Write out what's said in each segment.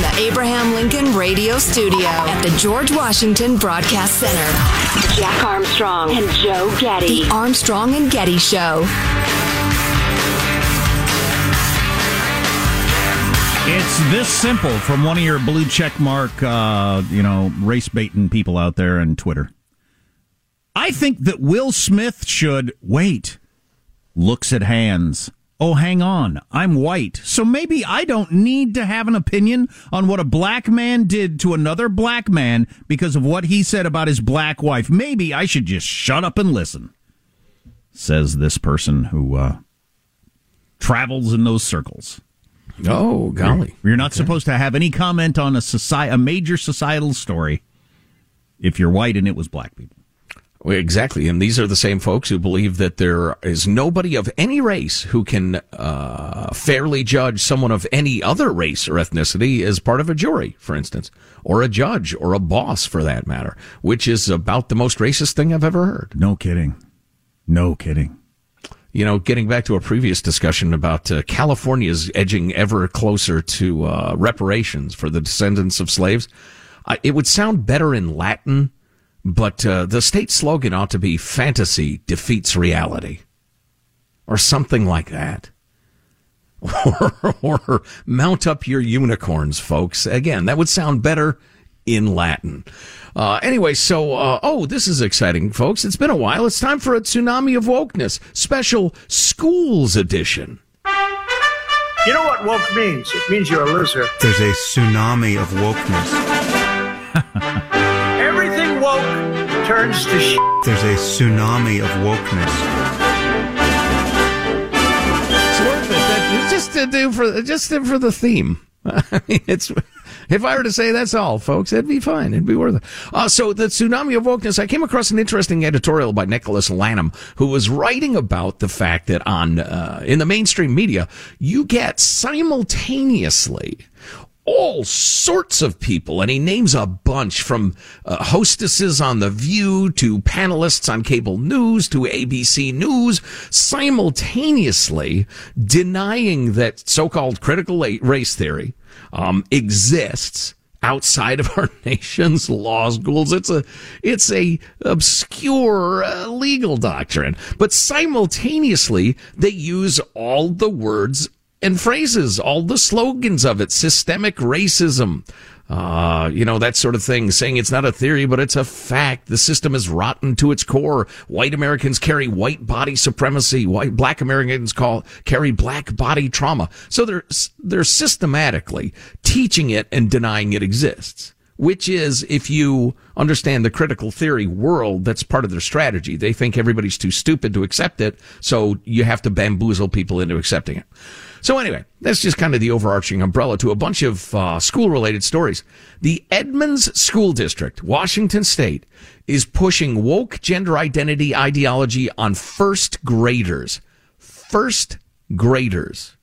From the Abraham Lincoln Radio Studio at the George Washington Broadcast Center, Jack Armstrong and Joe Getty. The Armstrong and Getty Show. It's this simple from one of your blue check mark, uh, you know, race baiting people out there on Twitter. I think that Will Smith should wait. Looks at hands. Oh, hang on. I'm white. So maybe I don't need to have an opinion on what a black man did to another black man because of what he said about his black wife. Maybe I should just shut up and listen, says this person who uh, travels in those circles. Oh, golly. You're not okay. supposed to have any comment on a society, a major societal story if you're white and it was black people. Exactly. And these are the same folks who believe that there is nobody of any race who can uh, fairly judge someone of any other race or ethnicity as part of a jury, for instance, or a judge or a boss for that matter, which is about the most racist thing I've ever heard. No kidding. No kidding. You know, getting back to a previous discussion about uh, California's edging ever closer to uh, reparations for the descendants of slaves, it would sound better in Latin but uh, the state slogan ought to be fantasy defeats reality or something like that. or, or mount up your unicorns, folks. Again, that would sound better in Latin. Uh, anyway, so, uh, oh, this is exciting, folks. It's been a while. It's time for a tsunami of wokeness, special schools edition. You know what woke means? It means you're a loser. There's a tsunami of wokeness. Turns to sh. There's a tsunami of wokeness. It's worth it. just to do for just for the theme. I mean, it's if I were to say that's all, folks, it'd be fine. It'd be worth it. Uh, so the tsunami of wokeness, I came across an interesting editorial by Nicholas Lanham, who was writing about the fact that on uh, in the mainstream media, you get simultaneously all sorts of people, and he names a bunch from uh, hostesses on The View to panelists on cable news to ABC News, simultaneously denying that so-called critical race theory um, exists outside of our nation's law schools. It's a it's a obscure uh, legal doctrine, but simultaneously they use all the words and phrases, all the slogans of it, systemic racism, uh, you know, that sort of thing, saying it's not a theory, but it's a fact. The system is rotten to its core. White Americans carry white body supremacy. White, black Americans call, carry black body trauma. So they're, they're systematically teaching it and denying it exists which is if you understand the critical theory world, that's part of their strategy. They think everybody's too stupid to accept it, so you have to bamboozle people into accepting it. So anyway, that's just kind of the overarching umbrella to a bunch of uh, school-related stories. The Edmonds School District, Washington State, is pushing woke gender identity ideology on first graders. First graders.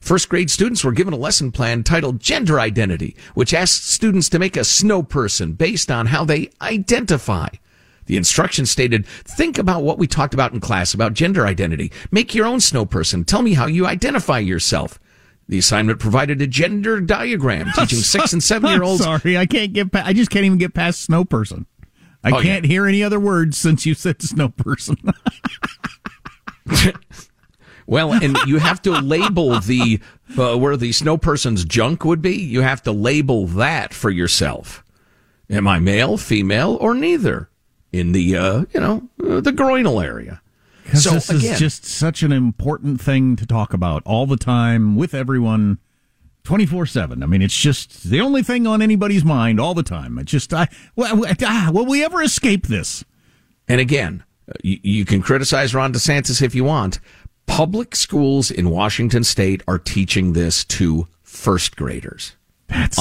First grade students were given a lesson plan titled Gender Identity, which asks students to make a snow person based on how they identify. The instructions stated, think about what we talked about in class about gender identity. Make your own snow person. Tell me how you identify yourself. The assignment provided a gender diagram teaching six and seven year olds. Sorry, I can't get. Pa- I just can't even get past snow person. I Oh, can't yeah. hear any other words since you said snow person. Well, and you have to label the uh, where the snow person's junk would be. You have to label that for yourself. Am I male, female, or neither? In the uh, you know uh, the groinal area. Because So, this again- is just such an important thing to talk about all the time with everyone, twenty four seven. I mean, it's just the only thing on anybody's mind all the time. It's just, I, well, ah, will we ever escape this? And again, uh, you, you can criticize Ron DeSantis if you want. Public schools in Washington State are teaching this to first graders. That's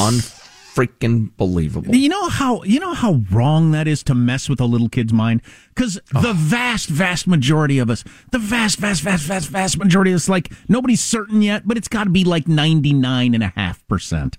unfreaking believable. You know how you know how wrong that is to mess with a little kid's mind because the vast, vast majority of us, the vast, vast, vast, vast, vast majority of us, like nobody's certain yet, but it's got to be like ninety nine and a half percent.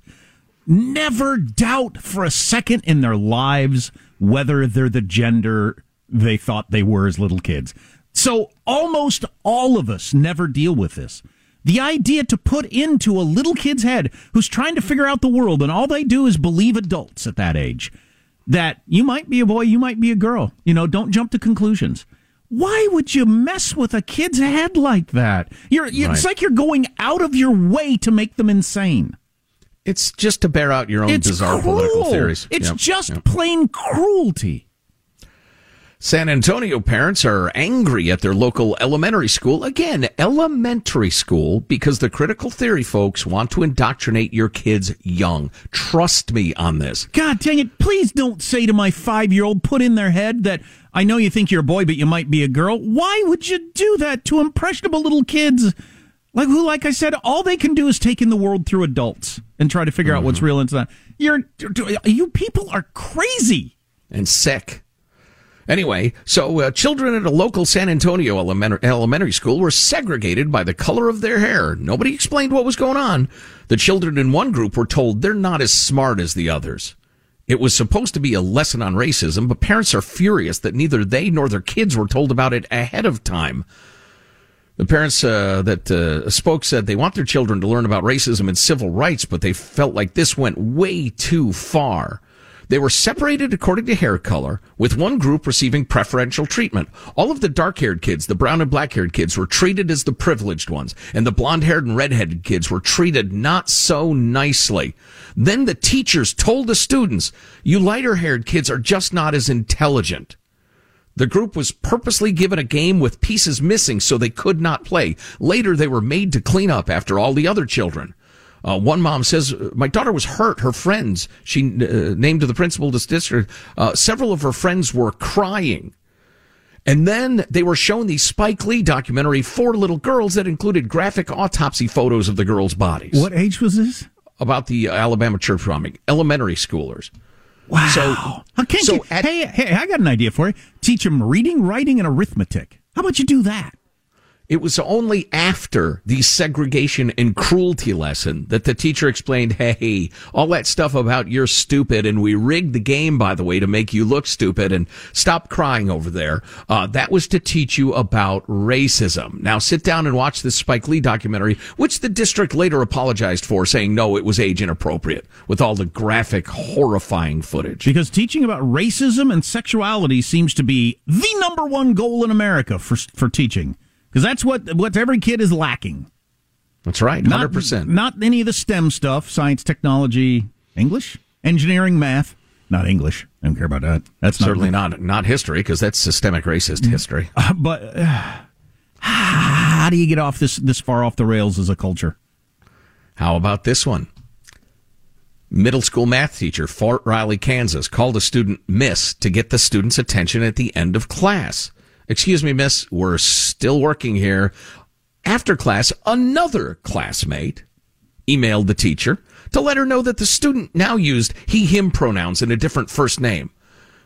Never doubt for a second in their lives whether they're the gender they thought they were as little kids. So almost all of us never deal with this. The idea to put into a little kid's head who's trying to figure out the world and all they do is believe adults at that age that you might be a boy, you might be a girl. You know, don't jump to conclusions. Why would you mess with a kid's head like that? You're, you It's Right. like you're going out of your way to make them insane. It's just to bear out your own It's bizarre cruel. political theories. It's Yep, just yep. plain cruelty. San Antonio parents are angry at their local elementary school. Again, elementary school, because the critical theory folks want to indoctrinate your kids young. Trust me on this. God dang it, please don't say to my five year old, put in their head that I know you think you're a boy, but you might be a girl. Why would you do that to impressionable little kids? Like who, like I said, all they can do is take in the world through adults and try to figure out what's mm-hmm. real and not. You're, you people are crazy. and sick. Anyway, so uh, children at a local San Antonio elementary, school were segregated by the color of their hair. Nobody explained what was going on. The children in one group were told they're not as smart as the others. It was supposed to be a lesson on racism, but parents are furious that neither they nor their kids were told about it ahead of time. The parents uh, that uh, spoke said they want their children to learn about racism and civil rights, but they felt like this went way too far. They were separated according to hair color, with one group receiving preferential treatment. All of the dark haired kids, the brown and black haired kids, were treated as the privileged ones, and the blonde haired and red headed kids were treated not so nicely. Then the teachers told the students, you lighter haired kids are just not as intelligent. The group was purposely given a game with pieces missing so they could not play. Later, they were made to clean up after all the other children. Uh, one mom says, My daughter was hurt. Her friends, she uh, named to the principal of this district, uh, several of her friends were crying. And then they were shown the Spike Lee documentary, Four Little Girls, that included graphic autopsy photos of the girls' bodies. What age was this? About the Alabama church bombing. Elementary schoolers. Wow. So, How can't so you, at- hey, hey, I got an idea for you. Teach them reading, writing, and arithmetic. How about you do that? It was only after the segregation and cruelty lesson that the teacher explained, hey, all that stuff about you're stupid and we rigged the game, by the way, to make you look stupid and stop crying over there. Uh, that was to teach you about racism. Now sit down and watch this Spike Lee documentary, which the district later apologized for, saying no, it was age inappropriate with all the graphic, horrifying footage. Because teaching about racism and sexuality seems to be the number one goal in America for for teaching. Because that's what what every kid is lacking. That's right, hundred percent. Not any of the STEM stuff, science, technology, English, engineering, math. Not English. I don't care about that. That's not Certainly not not history because that's systemic racist history. Uh, but uh, how do you get off this this far off the rails as a culture? How about this one? Middle school math teacher, Fort Riley, Kansas, called a student miss to get the student's attention at the end of class. Excuse me, miss, we're still working here. After class, another classmate emailed the teacher to let her know that the student now used he, him pronouns in a different first name.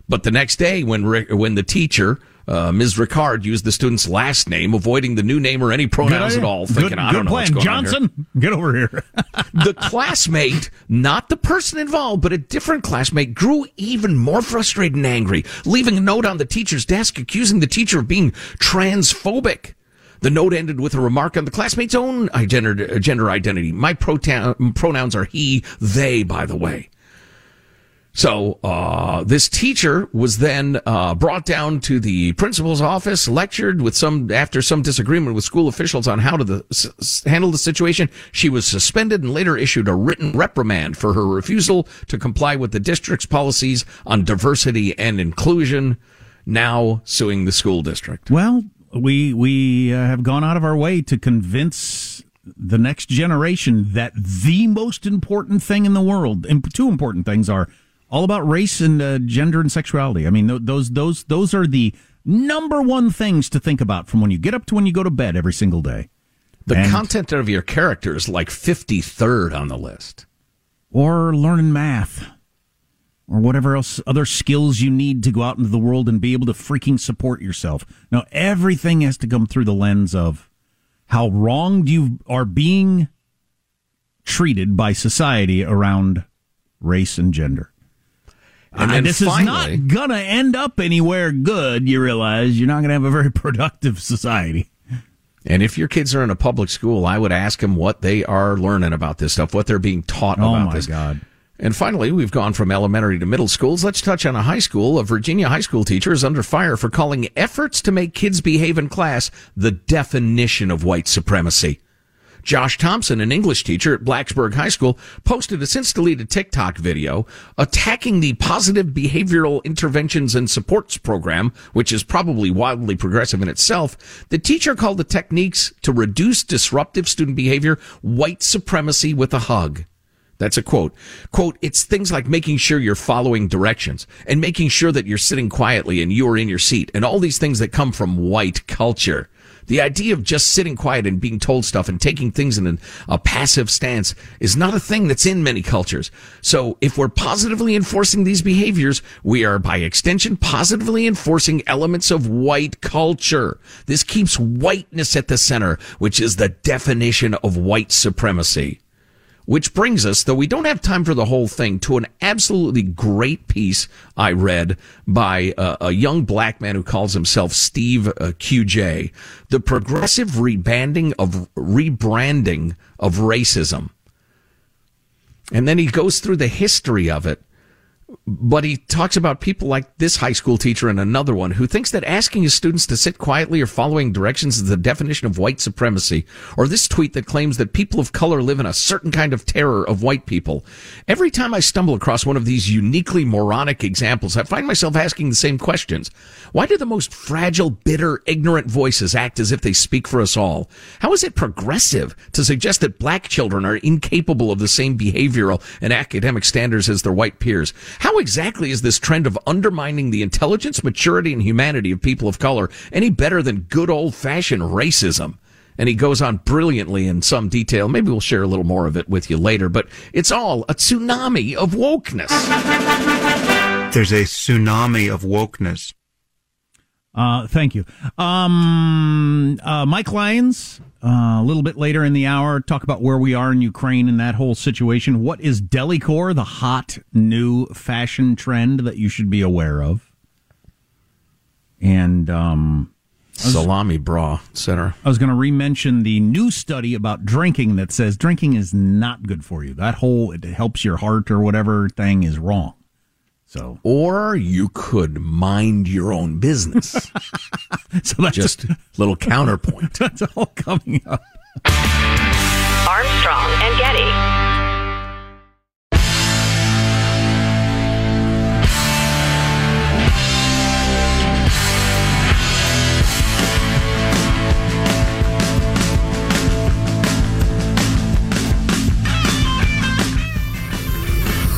But the next day, when when the teacher, uh, Ms. Ricard, used the student's last name, avoiding the new name or any pronouns at all, thinking, good, I don't know what's going on here." Johnson, get over here. the classmate, not the person involved, but a different classmate, grew even more frustrated and angry, leaving a note on the teacher's desk accusing the teacher of being transphobic. The note ended with a remark on the classmate's own gender, gender identity. My pronoun, pronouns are he, they, by the way. So uh, this teacher was then uh, brought down to the principal's office, lectured with some after some disagreement with school officials on how to the, s- handle the situation. She was suspended and later issued a written reprimand for her refusal to comply with the district's policies on diversity and inclusion. Now suing the school district. Well, we we uh, have gone out of our way to convince the next generation that the most important thing in the world, and two important things are all about race and uh, gender and sexuality. I mean, th- those those those are the number one things to think about from when you get up to when you go to bed every single day. The And- content of your character is like 53rd on the list. or learning math or whatever else other skills you need to go out into the world and be able to freaking support yourself. Now everything has to come through the lens of how wronged you are being treated by society around race and gender. And Uh, this finally- is not gonna end up anywhere good. You realize you're not gonna have a very productive society. And if your kids are in a public school, I would ask them what they are learning about this stuff, what they're being taught Oh about my this. God. And finally, we've gone from elementary to middle schools. Let's touch on a high school. A Virginia high school teacher is under fire for calling efforts to make kids behave in class the definition of white supremacy. Josh Thompson, an English teacher at Blacksburg High School, posted a since deleted TikTok video attacking the positive behavioral interventions and supports program, which is probably wildly progressive in itself. The teacher called the techniques to reduce disruptive student behavior white supremacy with a hug. That's a quote. Quote, it's things like making sure you're following directions and making sure that you're sitting quietly and you're in your seat and all these things that come from white culture. The idea of just sitting quiet and being told stuff and taking things in a passive stance is not a thing that's in many cultures. So if we're positively enforcing these behaviors, we are by extension positively enforcing elements of white culture. This keeps whiteness at the center, which is the definition of white supremacy. Which brings us, though we don't have time for the whole thing, to an absolutely great piece I read by uh, a young black man who calls himself Steve uh, QJ. The progressive rebanding of rebranding of racism. And then he goes through the history of it. But he talks about people like this high school teacher and another one who thinks that asking his students to sit quietly or following directions is the definition of white supremacy. Or this tweet that claims that people of color live in a certain kind of terror of white people. Every time I stumble across one of these uniquely moronic examples, I find myself asking the same questions. Why do the most fragile, bitter, ignorant voices act as if they speak for us all? How is it progressive to suggest that black children are incapable of the same behavioral and academic standards as their white peers? How exactly is this trend of undermining the intelligence, maturity, and humanity of people of color any better than good old fashioned racism? And he goes on brilliantly in some detail. Maybe we'll share a little more of it with you later, but it's all a tsunami of wokeness. There's a tsunami of wokeness. Uh, thank you. Um, uh, Mike Lyons, uh, a little bit later in the hour, talk about where we are in Ukraine and that whole situation. What is Delicore, the hot new fashion trend that you should be aware of? And um, Salami bra, etc. I was going to re-mention the new study about drinking that says drinking is not good for you. That whole it helps your heart or whatever thing is wrong. So, or you could mind your own business. so that's just a little counterpoint. That's all coming up. Armstrong and Getty.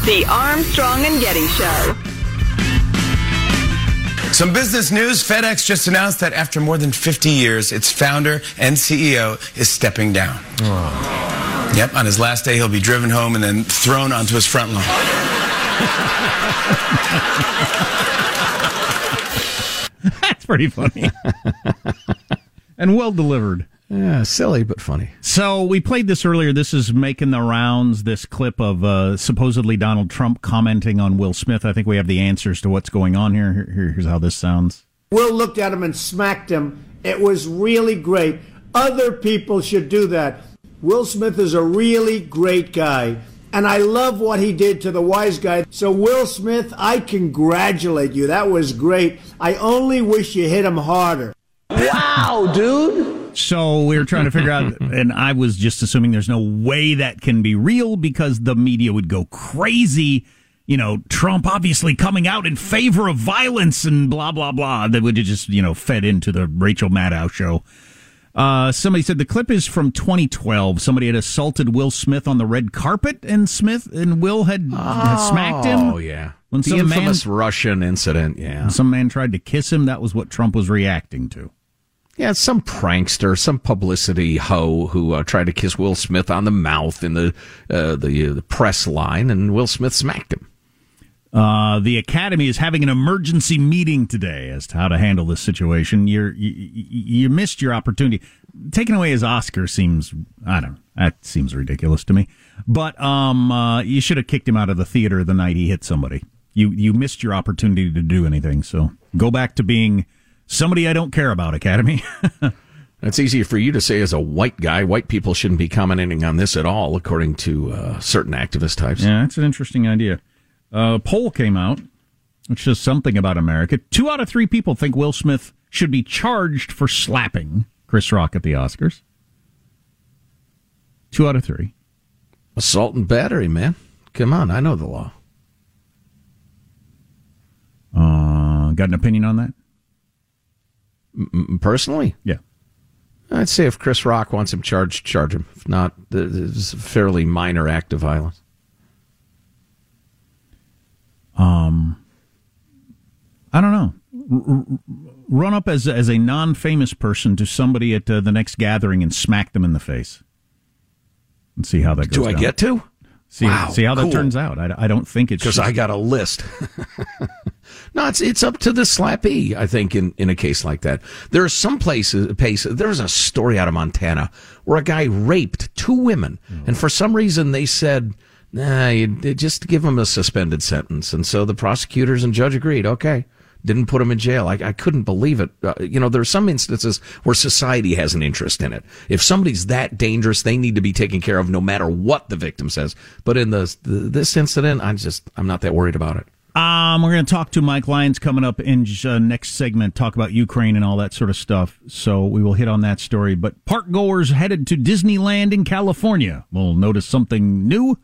The Armstrong and Getty Show. Some business news FedEx just announced that after more than 50 years, its founder and CEO is stepping down. Oh. Yep, on his last day, he'll be driven home and then thrown onto his front lawn. That's pretty funny. and well delivered. Yeah, silly but funny. So we played this earlier. This is making the rounds. This clip of uh, supposedly Donald Trump commenting on Will Smith. I think we have the answers to what's going on here. Here- Here's how this sounds. Will looked at him and smacked him. It was really great. Other people should do that. Will Smith is a really great guy. And I love what he did to the wise guy. So, Will Smith, I congratulate you. That was great. I only wish you hit him harder. Wow, dude. So we were trying to figure out, and I was just assuming there's no way that can be real because the media would go crazy. You know, Trump obviously coming out in favor of violence and blah, blah, blah. That would have just, you know, fed into the Rachel Maddow show. Uh, somebody said the clip is from 2012. Somebody had assaulted Will Smith on the red carpet, and Smith and Will had, had smacked him. Oh, yeah. When the some man, infamous Russian incident, yeah. some man tried to kiss him, that was what Trump was reacting to. Yeah, some prankster, some publicity hoe who uh, tried to kiss Will Smith on the mouth in the uh, the, uh, the press line, and Will Smith smacked him. Uh, the Academy is having an emergency meeting today as to how to handle this situation. You're, you, you missed your opportunity. Taking away his Oscar seems, I don't know, that seems ridiculous to me. But um, uh, you should have kicked him out of the theater the night he hit somebody. You you missed your opportunity to do anything. So go back to being somebody I don't care about, Academy. It's easy for you to say as a white guy. White people shouldn't be commenting on this at all, according to uh, certain activist types. Yeah, that's an interesting idea. A poll came out, which says something about America. Two out of three people think Will Smith should be charged for slapping Chris Rock at the Oscars. Two out of three. Assault and battery, man. Come on, I know the law. Uh, got an opinion on that? Personally, Yeah. I'd say if Chris Rock wants him charged, charge him. If not, it's a fairly minor act of violence. Um, I don't know. R- r- run up as as a non famous person to somebody at uh, the next gathering and smack them in the face, and see how that goes. Do I down. get to? See, Wow, see how that cool. turns out. I, I don't think it's Because I got a list. no, it's it's up to the slappy. I think in, in a case like that, there are some places. places there's a story out of Montana where a guy raped two women, oh. and for some reason they said, "Nah, you, just give him a suspended sentence." And so the prosecutors and judge agreed. Okay. Didn't put him in jail. I, I couldn't believe it. Uh, you know, there are some instances where society has an interest in it. If somebody's that dangerous, they need to be taken care of no matter what the victim says. But in the, the this incident, I'm just I'm not that worried about it. Um, we're going to talk to Mike Lyons coming up in uh, next segment, talk about Ukraine and all that sort of stuff. So we will hit on that story. But park goers headed to Disneyland in California will notice something new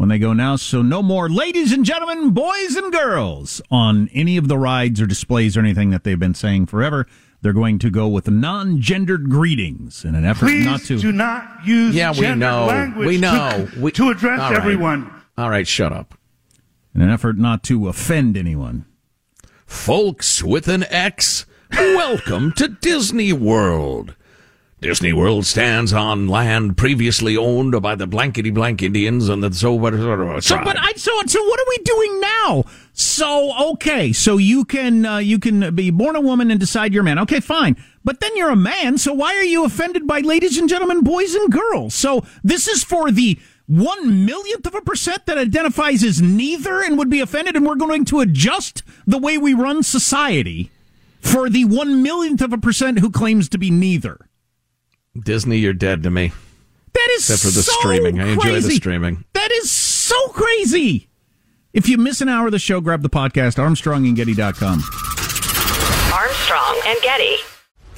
when they go now. So no more ladies and gentlemen, boys and girls on any of the rides or displays or anything that they've been saying forever. They're going to go with non-gendered greetings in an effort Please not to. do not use Yeah, we know. language We to- know. We- to, address All right. everyone. All right, shut up. In an effort not to offend anyone. Folks with an X, welcome to Disney World. Disney World stands on land previously owned by the blankety blank Indians and the so what So, but I so so what are we doing now? So okay, so you can uh, you can be born a woman and decide you're a man. Okay, fine. But then you're a man, so why are you offended by ladies and gentlemen, boys and girls? So this is for the one millionth of a percent that identifies as neither and would be offended, and we're going to adjust the way we run society for the one millionth of a percent who claims to be neither. Disney, you're dead to me. That is Except for the so streaming. I enjoy the crazy. streaming. That is so crazy. If you miss an hour of the show, grab the podcast, armstrongandgetty.com. Armstrong and Getty.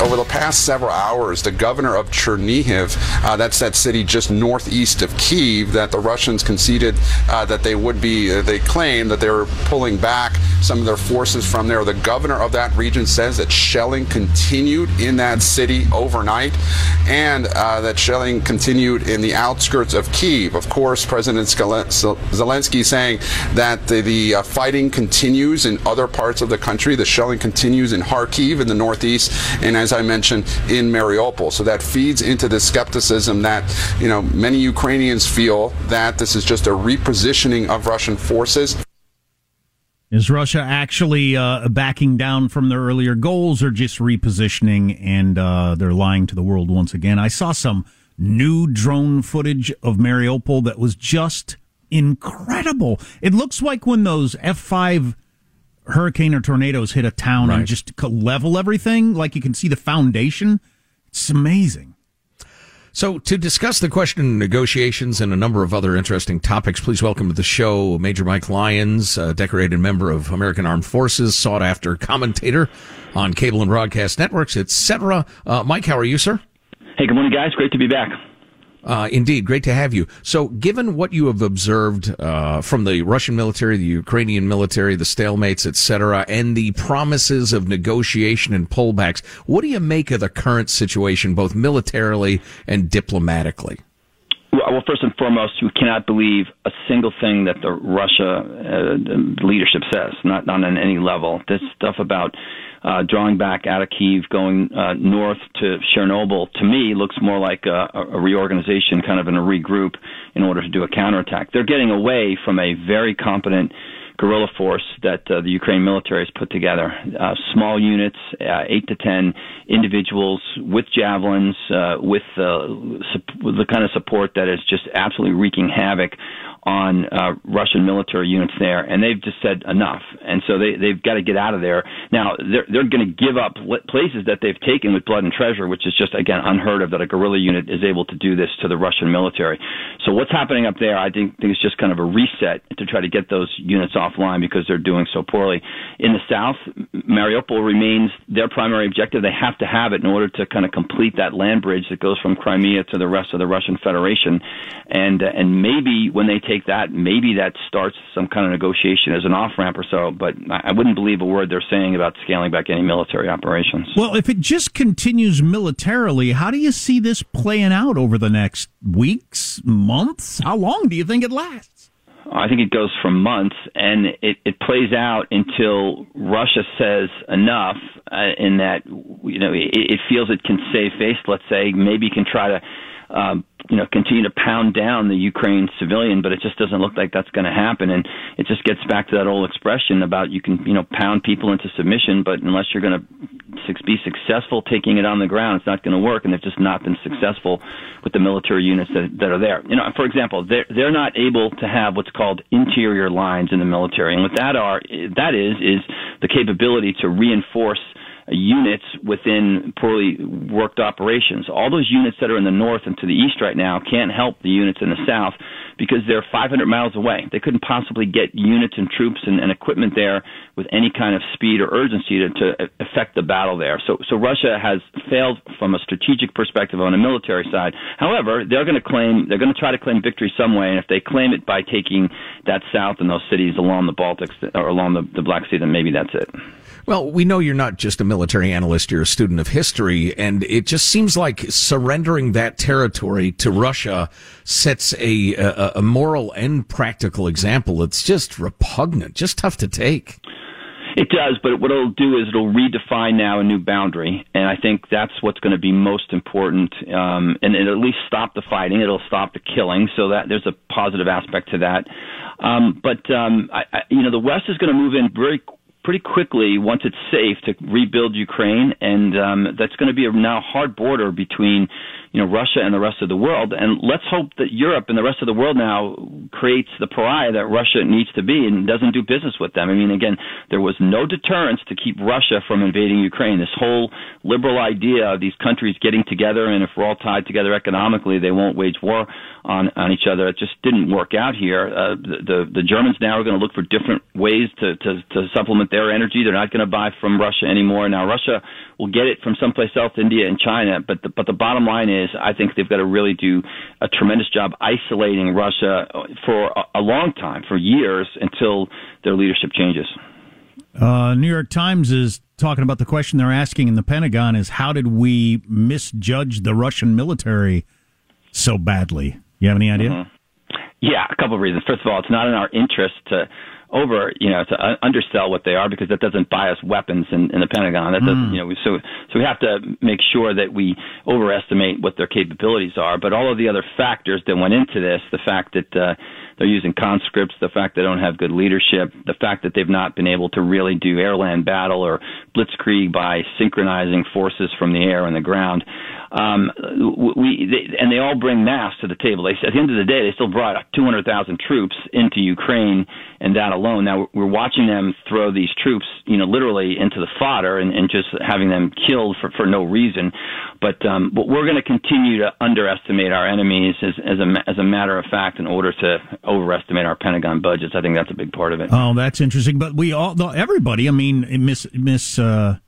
Over the past several hours, the governor of Chernihiv, uh, that's that city just northeast of Kiev, that the Russians conceded uh, that they would be, uh, they claimed that they were pulling back some of their forces from there. The governor of that region says that shelling continued in that city overnight and uh, that shelling continued in the outskirts of Kiev. Of course, President Zelensky saying that the, the uh, fighting continues in other parts of the country. The shelling continues in Kharkiv in the northeast. And as I mentioned, in Mariupol. So that feeds into the skepticism that, you know, many Ukrainians feel that this is just a repositioning of Russian forces. Is Russia actually uh, backing down from their earlier goals or just repositioning and uh, they're lying to the world once again? I saw some new drone footage of Mariupol that was just incredible. It looks like when those F5 hurricane or tornadoes hit a town Right. and just level everything, like you can see the foundation. It's amazing. So, to discuss the question of negotiations and a number of other interesting topics, please welcome to the show Major Mike Lyons, a decorated member of American Armed Forces, sought after commentator on cable and broadcast networks, etc. Uh, Mike, how are you, sir? Hey, good morning, guys. Great to be back. Uh, indeed, great to have you. So, given what you have observed uh, from the Russian military, the Ukrainian military, the stalemates, etc., and the promises of negotiation and pullbacks, what do you make of the current situation, both militarily and diplomatically? Well, first and foremost, we cannot believe a single thing that the Russia uh, leadership says, not, not on any level. This stuff about uh, drawing back out of Kiev, going uh, north to Chernobyl, to me looks more like a, a reorganization, kind of in a regroup in order to do a counterattack. They're getting away from a very competent guerrilla force that uh, the Ukraine military has put together. Uh, small units, uh, eight to ten individuals with javelins, uh, with, uh, the kind of support that is just absolutely wreaking havoc on uh, Russian military units there, and they've just said enough, and so they they've got to get out of there. Now they're they're going to give up places that they've taken with blood and treasure, which is just again unheard of that a guerrilla unit is able to do this to the Russian military. So what's happening up there, I think, think is just kind of a reset to try to get those units off offline because they're doing so poorly. In the south, Mariupol remains their primary objective. They have to have it in order to kind of complete that land bridge that goes from Crimea to the rest of the Russian Federation. And uh, and maybe when they take that, maybe that starts some kind of negotiation as an off ramp or so. But I wouldn't believe a word they're saying about scaling back any military operations. Well, if it just continues militarily, how do you see this playing out over the next weeks, months? How long do you think it lasts? I think it goes for months, and it, it plays out until Russia says enough, uh, in that you know it, it feels it can save face. Let's say maybe can try to um, you know, continue to pound down the Ukraine civilian, but it just doesn't look like that's going to happen. And it just gets back to that old expression about you can, you know, pound people into submission, but unless you're going to be successful taking it on the ground, it's not going to work. And they've just not been successful with the military units that, that are there. You know, for example, they're they're not able to have what's called interior lines in the military, and what that are that is is the capability to reinforce units within poorly worked operations. All those units that are in the north and to the east right now can't help the units in the south because they're 500 miles away. They couldn't possibly get units and troops and, and equipment there with any kind of speed or urgency to, to affect the battle there. So, so Russia has failed from a strategic perspective on a military side. However, they're going to claim they're going to try to claim victory some way, and if they claim it by taking that south and those cities along the Baltics or along the, the Black Sea, then maybe that's it. Well, we know you're not just a military analyst, you're a student of history, and it just seems like surrendering that territory to Russia sets a, a, a moral and practical example. It's just repugnant, just tough to take. It does, but what it'll do is it'll redefine now a new boundary, and I think that's what's going to be most important. Um, and it'll at least stop the fighting. It'll stop the killing, so that there's a positive aspect to that. Um, but um, I, I, you know, the West is going to move in very pretty quickly once it's safe to rebuild Ukraine, and um, that's going to be a now hard border between you know Russia and the rest of the world. And let's hope that Europe and the rest of the world now creates the pariah that Russia needs to be and doesn't do business with them. I mean, again, there was no deterrence to keep Russia from invading Ukraine. This whole liberal idea of these countries getting together, and if we're all tied together economically, they won't wage war on on each other. It just didn't work out here. Uh, the, the the Germans now are going to look for different ways to to, to supplement their energy. They're not going to buy from Russia anymore. Now Russia will get it from someplace else, India and China. But the, but the bottom line is, I think they've got to really do a tremendous job isolating Russia for a, a long time, for years, until their leadership changes. Uh, New York Times is talking about the question they're asking in the Pentagon is how did we misjudge the Russian military so badly? You have any idea? Mm-hmm. Yeah, a couple of reasons. First of all, it's not in our interest to over, you know, to undersell what they are because that doesn't buy us weapons in, in the Pentagon. That doesn't, mm. you know, so so we have to make sure that we overestimate what their capabilities are. But all of the other factors that went into this, the fact that uh, they're using conscripts, the fact they don't have good leadership, the fact that they've not been able to really do air land battle or blitzkrieg by synchronizing forces from the air and the ground. Um, we they, and they all bring mass to the table. They at the end of the day, they still brought 200,000 troops into Ukraine, and that alone. Now we're watching them throw these troops, you know, literally into the fodder and, and just having them killed for for no reason. But um, but we're going to continue to underestimate our enemies as as a as a matter of fact in order to overestimate our Pentagon budgets. I think that's a big part of it. Oh, that's interesting. But we all, everybody, I mean, miss miss. Uh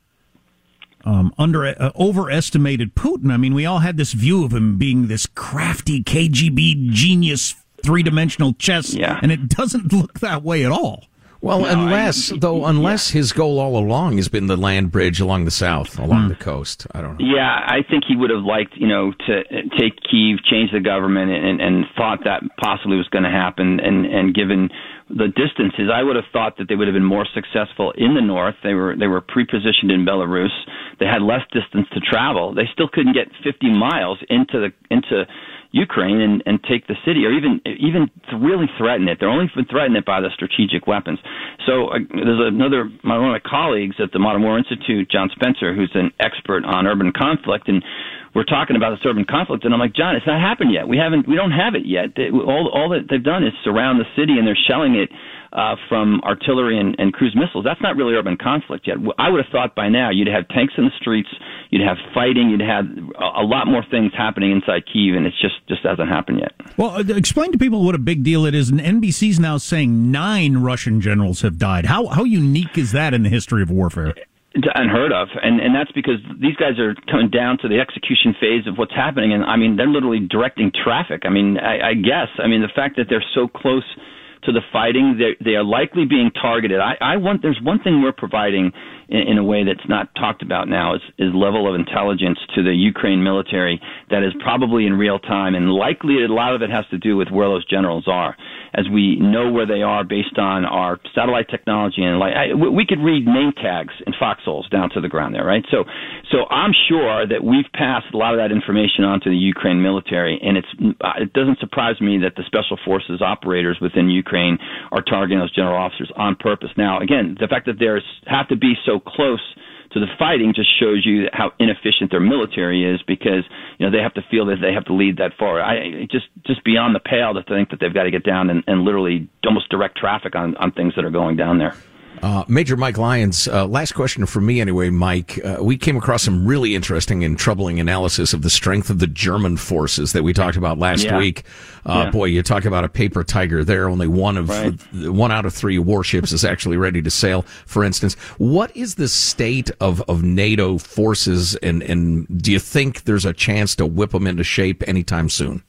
um, under uh, overestimated Putin. I mean, we all had this view of him being this crafty KGB genius, three dimensional chess, yeah. and it doesn't look that way at all. Well, no, unless I, though, unless yeah. his goal all along has been the land bridge along the south, along mm. the coast. I don't know. Yeah, I think he would have liked, you know, to take Kiev, change the government, and, and thought that possibly was going to happen. And and given the distances, I would have thought that they would have been more successful in the north. They were they were pre-positioned in Belarus. They had less distance to travel. They still couldn't get 50 miles into the into Ukraine and, and take the city, or even even really threaten it. They're only threatening it by the strategic weapons. So uh, there's another my, one of my colleagues at the Modern War Institute, John Spencer, who's an expert on urban conflict, and we're talking about this urban conflict, and I'm like, John, it's not happened yet. We haven't, we don't have it yet. They, all all that they've done is surround the city, and they're shelling it uh, from artillery and, and cruise missiles. That's not really urban conflict yet. I would have thought by now you'd have tanks in the streets, you'd have fighting, you'd have a, lot more things happening inside Kiev, and it just just hasn't happened yet. Well, uh, explain to people what a big deal it is. And NBC's now saying nine Russian generals have died. How how unique is that in the history of warfare? unheard of and and that's because these guys are coming down to the execution phase of what's happening and i mean they're literally directing traffic i mean i, I guess i mean the fact that they're so close to the fighting they they are likely being targeted. I i want there's one thing we're providing in, in a way that's not talked about now is is level of intelligence to the ukraine military that is probably in real time and likely a lot of it has to do with where those generals are as we know where they are based on our satellite technology and like I, we could read name tags in foxholes down to the ground there, right? So, so I'm sure that we've passed a lot of that information on to the Ukraine military, and it's uh, it doesn't surprise me that the special forces operators within Ukraine are targeting those general officers on purpose. Now, again, the fact that there's have to be so close to the fighting just shows you how inefficient their military is because you know they have to feel that they have to lead that far. I just just beyond the pale to think that they've got to get down and, and literally almost direct traffic on on things that are going down there. Uh, Major Mike Lyons, uh, last question for me anyway, Mike. Uh, we came across some really interesting and troubling analysis of the strength of the German forces that we talked about last Yeah. week. Uh, Yeah. Boy, you talk about a paper tiger there. Only one of Right. one out of three warships is actually ready to sail. For instance, what is the state of, of NATO forces, and, and do you think there's a chance to whip them into shape anytime soon?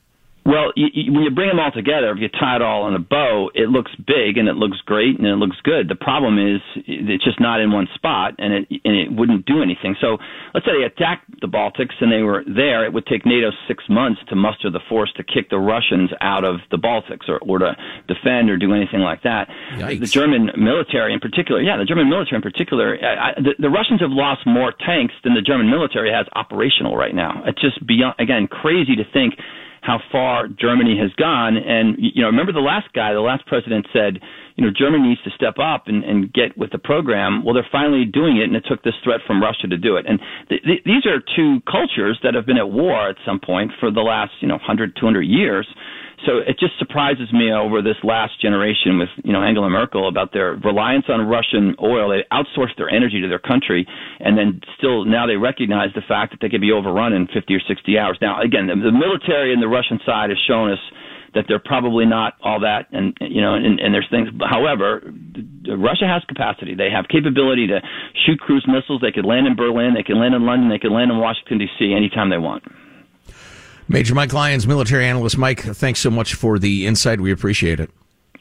Well, you, you, when you bring them all together, if you tie it all in a bow, it looks big and it looks great and it looks good. The problem is it's just not in one spot and it and it wouldn't do anything. So let's say they attacked the Baltics and they were there, it would take NATO six months to muster the force to kick the Russians out of the Baltics or, or to defend or do anything like that. Yikes. The German military in particular, yeah, the German military in particular, I, I, the, the Russians have lost more tanks than the German military has operational right now. It's just beyond, again, crazy to think how far Germany has gone. And you know, remember the last guy, the last president said, you know, Germany needs to step up and, and get with the program. Well, they're finally doing it, and it took this threat from Russia to do it. And th- th- these are two cultures that have been at war at some point for the last, you know, 100, 200 years. So it just surprises me over this last generation with you know Angela Merkel about their reliance on Russian oil. They outsourced their energy to their country, and then still now they recognize the fact that they could be overrun in 50 or 60 hours. Now again, the, the military and the Russian side has shown us that they're probably not all that, and you know, and, and there's things. However, Russia has capacity. They have capability to shoot cruise missiles. They could land in Berlin. They can land in London. They can land in Washington D.C. anytime they want. Major Mike Lyons, military analyst. Mike, thanks so much for the insight. We appreciate it.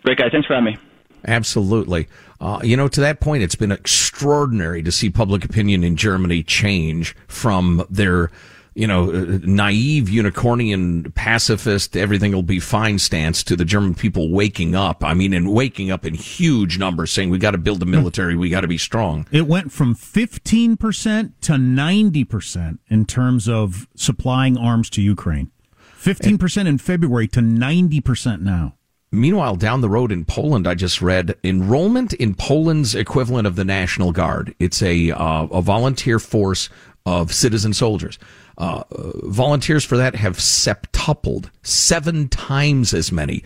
Great guy. Thanks for having me. Absolutely. Uh, you know, to that point, it's been extraordinary to see public opinion in Germany change from their, you know, uh, naive unicornian pacifist, everything will be fine stance to the German people waking up. I mean, and waking up in huge numbers saying we got to build a military, we got to be strong. It went from 15% to 90% in terms of supplying arms to Ukraine. 15% in February to 90% now. Meanwhile, down the road in Poland, I just read enrollment in Poland's equivalent of the National Guard. It's a uh, a volunteer force of citizen soldiers. Uh, volunteers for that have septupled, seven times as many.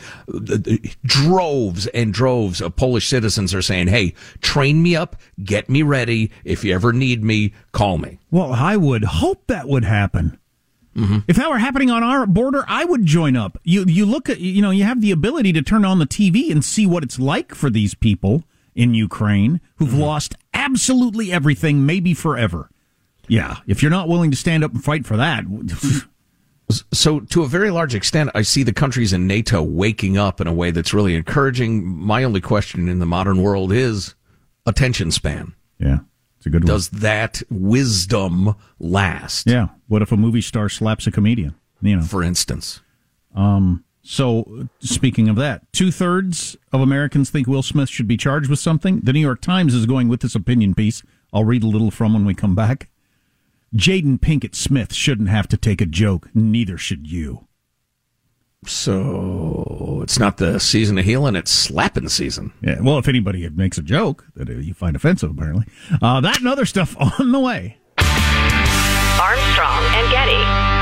Droves and droves of Polish citizens are saying, "Hey, train me up, get me ready. If you ever need me, call me." Well, I would hope that would happen. If that were happening on our border, I would join up. You you look at you know you have the ability to turn on the TV and see what it's like for these people in Ukraine who've lost absolutely everything, maybe forever. Yeah, if you're not willing to stand up and fight for that, So, to a very large extent, I see the countries in NATO waking up in a way that's really encouraging. My only question in the modern world is attention span. yeah, it's a good one. Does that wisdom last? Yeah. What if a movie star slaps a comedian? You know, for instance. Um. So, speaking of that, two thirds of Americans think Will Smith should be charged with something. The New York Times is going with this opinion piece. I'll read a little from when we come back. Jada Pinkett Smith shouldn't have to take a joke. Neither should you. So it's not the season of healing; it's slapping season. Yeah. Well, if anybody makes a joke that you find offensive, apparently, uh, that and other stuff on the way. Armstrong and Getty.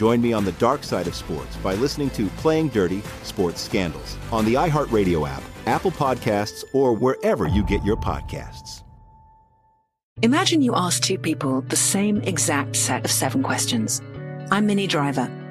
Join me on the dark side of sports by listening to Playing Dirty Sports Scandals on the iHeartRadio app, Apple Podcasts, or wherever you get your podcasts. Imagine you ask two people the same exact set of seven questions. I'm Minnie Driver,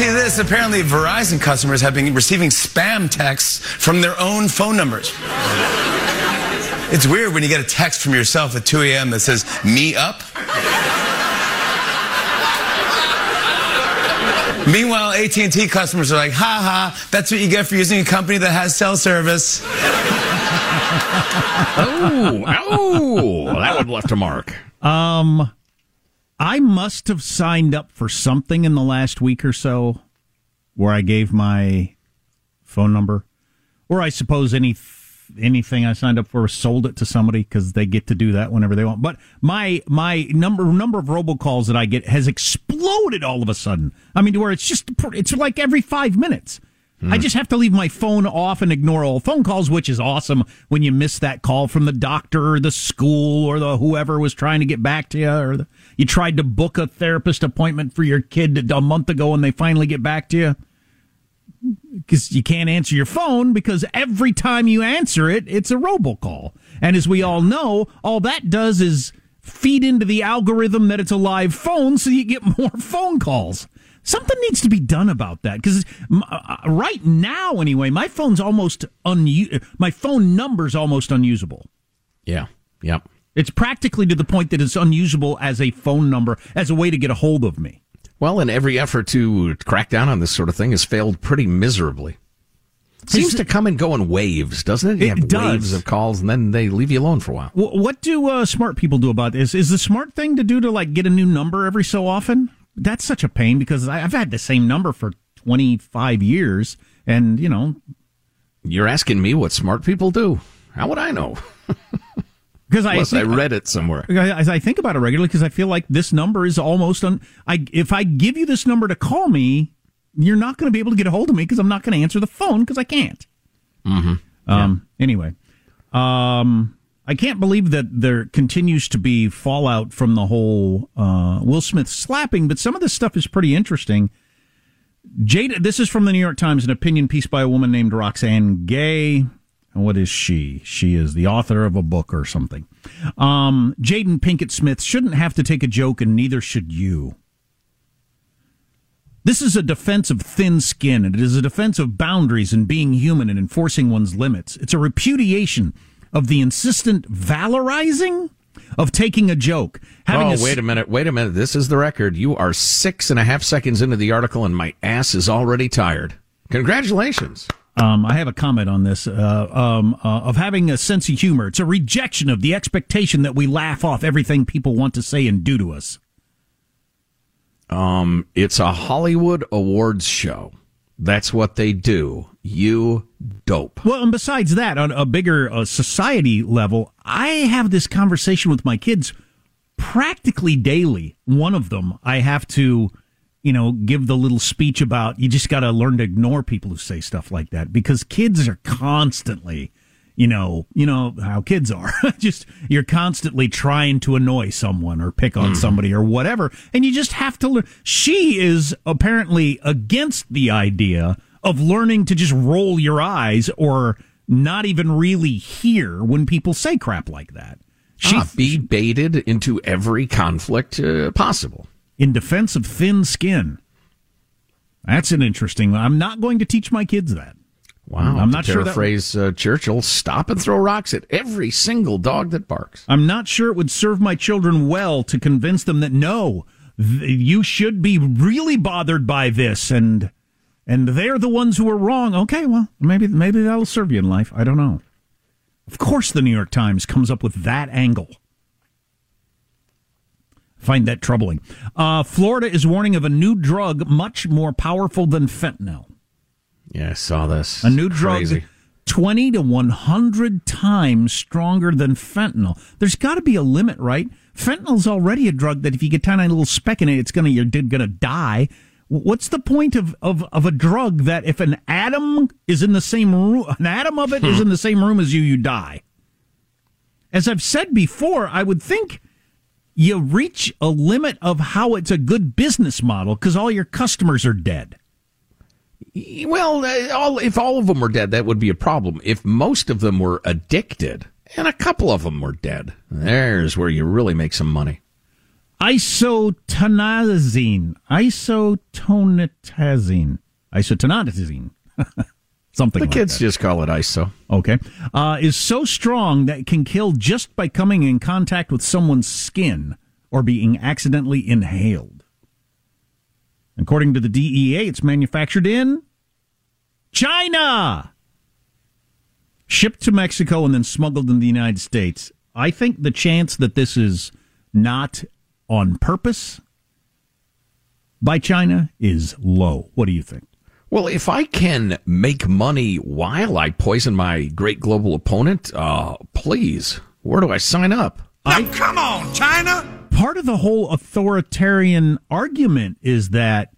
You see this? Apparently, Verizon customers have been receiving spam texts from their own phone numbers. It's weird when you get a text from yourself at 2 a.m. that says, me up. Meanwhile, AT&T customers are like, ha ha, that's what you get for using a company that has cell service. oh, oh, that one left a mark. Um, I must have signed up for something in the last week or so where I gave my phone number, or I suppose any anything I signed up for sold it to somebody because they get to do that whenever they want. But my my number number of robocalls that I get has exploded all of a sudden. I mean, to where it's just it's like every five minutes. I hmm. just have to leave my phone off and ignore all phone calls, which is awesome when you miss that call from the doctor or the school or the whoever was trying to get back to you, or the, you tried to book a therapist appointment for your kid a month ago and they finally get back to you because you can't answer your phone because every time you answer it, it's a robocall. And as we all know, all that does is feed into the algorithm that it's a live phone, so you get more phone calls. Something needs to be done about that because uh, right now, anyway, my phone's almost unusable. My phone number's almost unusable. Yeah. Yep. It's practically to the point that it's unusable as a phone number, as a way to get a hold of me. Well, and every effort to crack down on this sort of thing has failed pretty miserably. Seems to come and go in waves, doesn't it? You It have does. waves of calls, and then they leave you alone for a while. Wh- What do uh, smart people do about this? Is the smart thing to do to like get a new number every so often? That's such a pain because I've had the same number for twenty five years, and you know, You're asking me what smart people do. How would I know? because I, I read it somewhere. As I think about it regularly, because I feel like this number is almost on. I if I give you this number to call me, you're not going to be able to get a hold of me because I'm not going to answer the phone because I can't. Mm-hmm. Um, Anyway, um, I can't believe that there continues to be fallout from the whole uh, Will Smith slapping, but some of this stuff is pretty interesting. Jada, this is from the New York Times, an opinion piece by a woman named Roxane Gay. And What is she? She is the author of a book or something. Um, Jada Pinkett Smith shouldn't have to take a joke, and neither should you. This is a defense of thin skin, and it is a defense of boundaries and being human and enforcing one's limits. It's a repudiation of the insistent valorizing of taking a joke. Oh, a wait a minute. Wait a minute. This is the record. You are six and a half seconds into the article, and my ass is already tired. Congratulations. Um, I have a comment on this uh, um, uh, of having a sense of humor. It's a rejection of the expectation that we laugh off everything people want to say and do to us. Um, it's a Hollywood awards show. That's what they do. You dope. Well, and besides that, on a bigger uh, society level, I have this conversation with my kids practically daily. One of them, I have to, you know, give the little speech about you just got to learn to ignore people who say stuff like that because kids are constantly, you know, you know how kids are. just you're constantly trying to annoy someone or pick on Mhm. somebody or whatever, and you just have to learn. She is apparently against the idea of learning to just roll your eyes or not even really hear when people say crap like that. She Ah, be baited into every conflict uh, possible. In defense of thin skin. That's an interesting. I'm not going to teach my kids that. Wow. I'm not sure that. paraphrase uh, Churchill, stop and throw rocks at every single dog that barks. I'm not sure it would serve my children well to convince them that no, th- you should be really bothered by this, and and they're the ones who are wrong. Okay, well, maybe maybe that'll serve you in life. I don't know. Of course, the New York Times comes up with that angle. Find that troubling. Uh, Florida is warning of a new drug much more powerful than fentanyl. Yeah, I saw this. A new drug Crazy. 20 to 100 times stronger than fentanyl. There's got to be a limit, right? Fentanyl's already a drug that if you get tiny little speck in it, it's going to you're going to die. What's the point of, of, of a drug that if an atom is in the same room, an atom of it is in the same room as you, you die? As I've said before, I would think you reach a limit of how it's a good business model because all your customers are dead. Well, uh, all, if all of them were dead, that would be a problem. If most of them were addicted and a couple of them were dead, there's where you really make some money. Isotonazine. Isotonitazene. Isotonitazene. Something The like kids that. just call it ISO. Okay. Uh, is so strong that it can kill just by coming in contact with someone's skin or being accidentally inhaled. According to the DEA, it's manufactured in China, shipped to Mexico, and then smuggled in the United States. I think the chance that this is not on purpose by China is low. What do you think? Well, if I can make money while I poison my great global opponent, uh, please, where do I sign up? i come on, China. Part of the whole authoritarian argument is that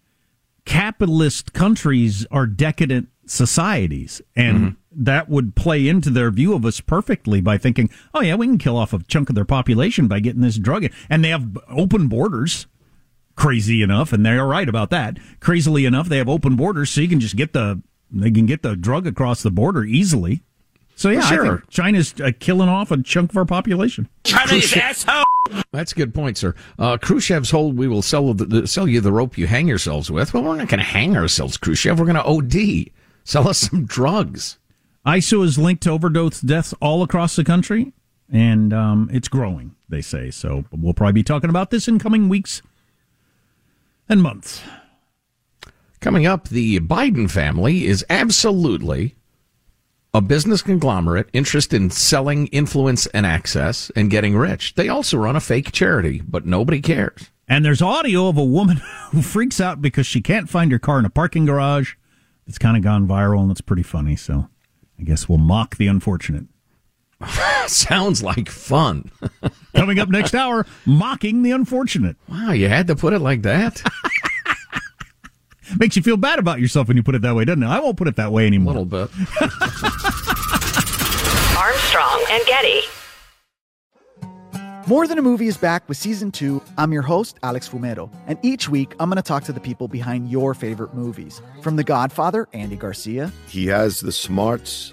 capitalist countries are decadent societies, and that would play into their view of us perfectly by thinking, "Oh yeah, we can kill off a chunk of their population by getting this drug," in." and they have open borders. Crazy enough, and they're right about that. Crazily enough, they have open borders, so you can just get the they can get the drug across the border easily. So yeah, I Sure. think China's uh, killing off a chunk of our population. Chinese asshole. That's a good point, sir. Uh, Khrushchev's hold, we will sell the, the, sell you the rope you hang yourselves with. Well, we're not going to hang ourselves, Khrushchev. We're going to OD. Sell us some drugs. ISO is linked to overdose deaths all across the country, and um, it's growing, they say. So we'll probably be talking about this in coming weeks and months. Coming up, the Biden family is absolutely a business conglomerate interested in selling influence and access and getting rich. They also run a fake charity, but nobody cares. And there's audio of a woman who freaks out because she can't find her car in a parking garage. It's kind of gone viral, and it's pretty funny. So I guess we'll mock the unfortunate. Sounds like fun. Coming up next hour, mocking the unfortunate. Wow, you had to put it like that? Makes you feel bad about yourself when you put it that way, doesn't it? I won't put it that way anymore. A little bit. Armstrong and Getty. More Than a Movie is back with season two. I'm your host, Alex Fumero, and each week I'm going to talk to the people behind your favorite movies. From The Godfather, Andy Garcia, He has the smarts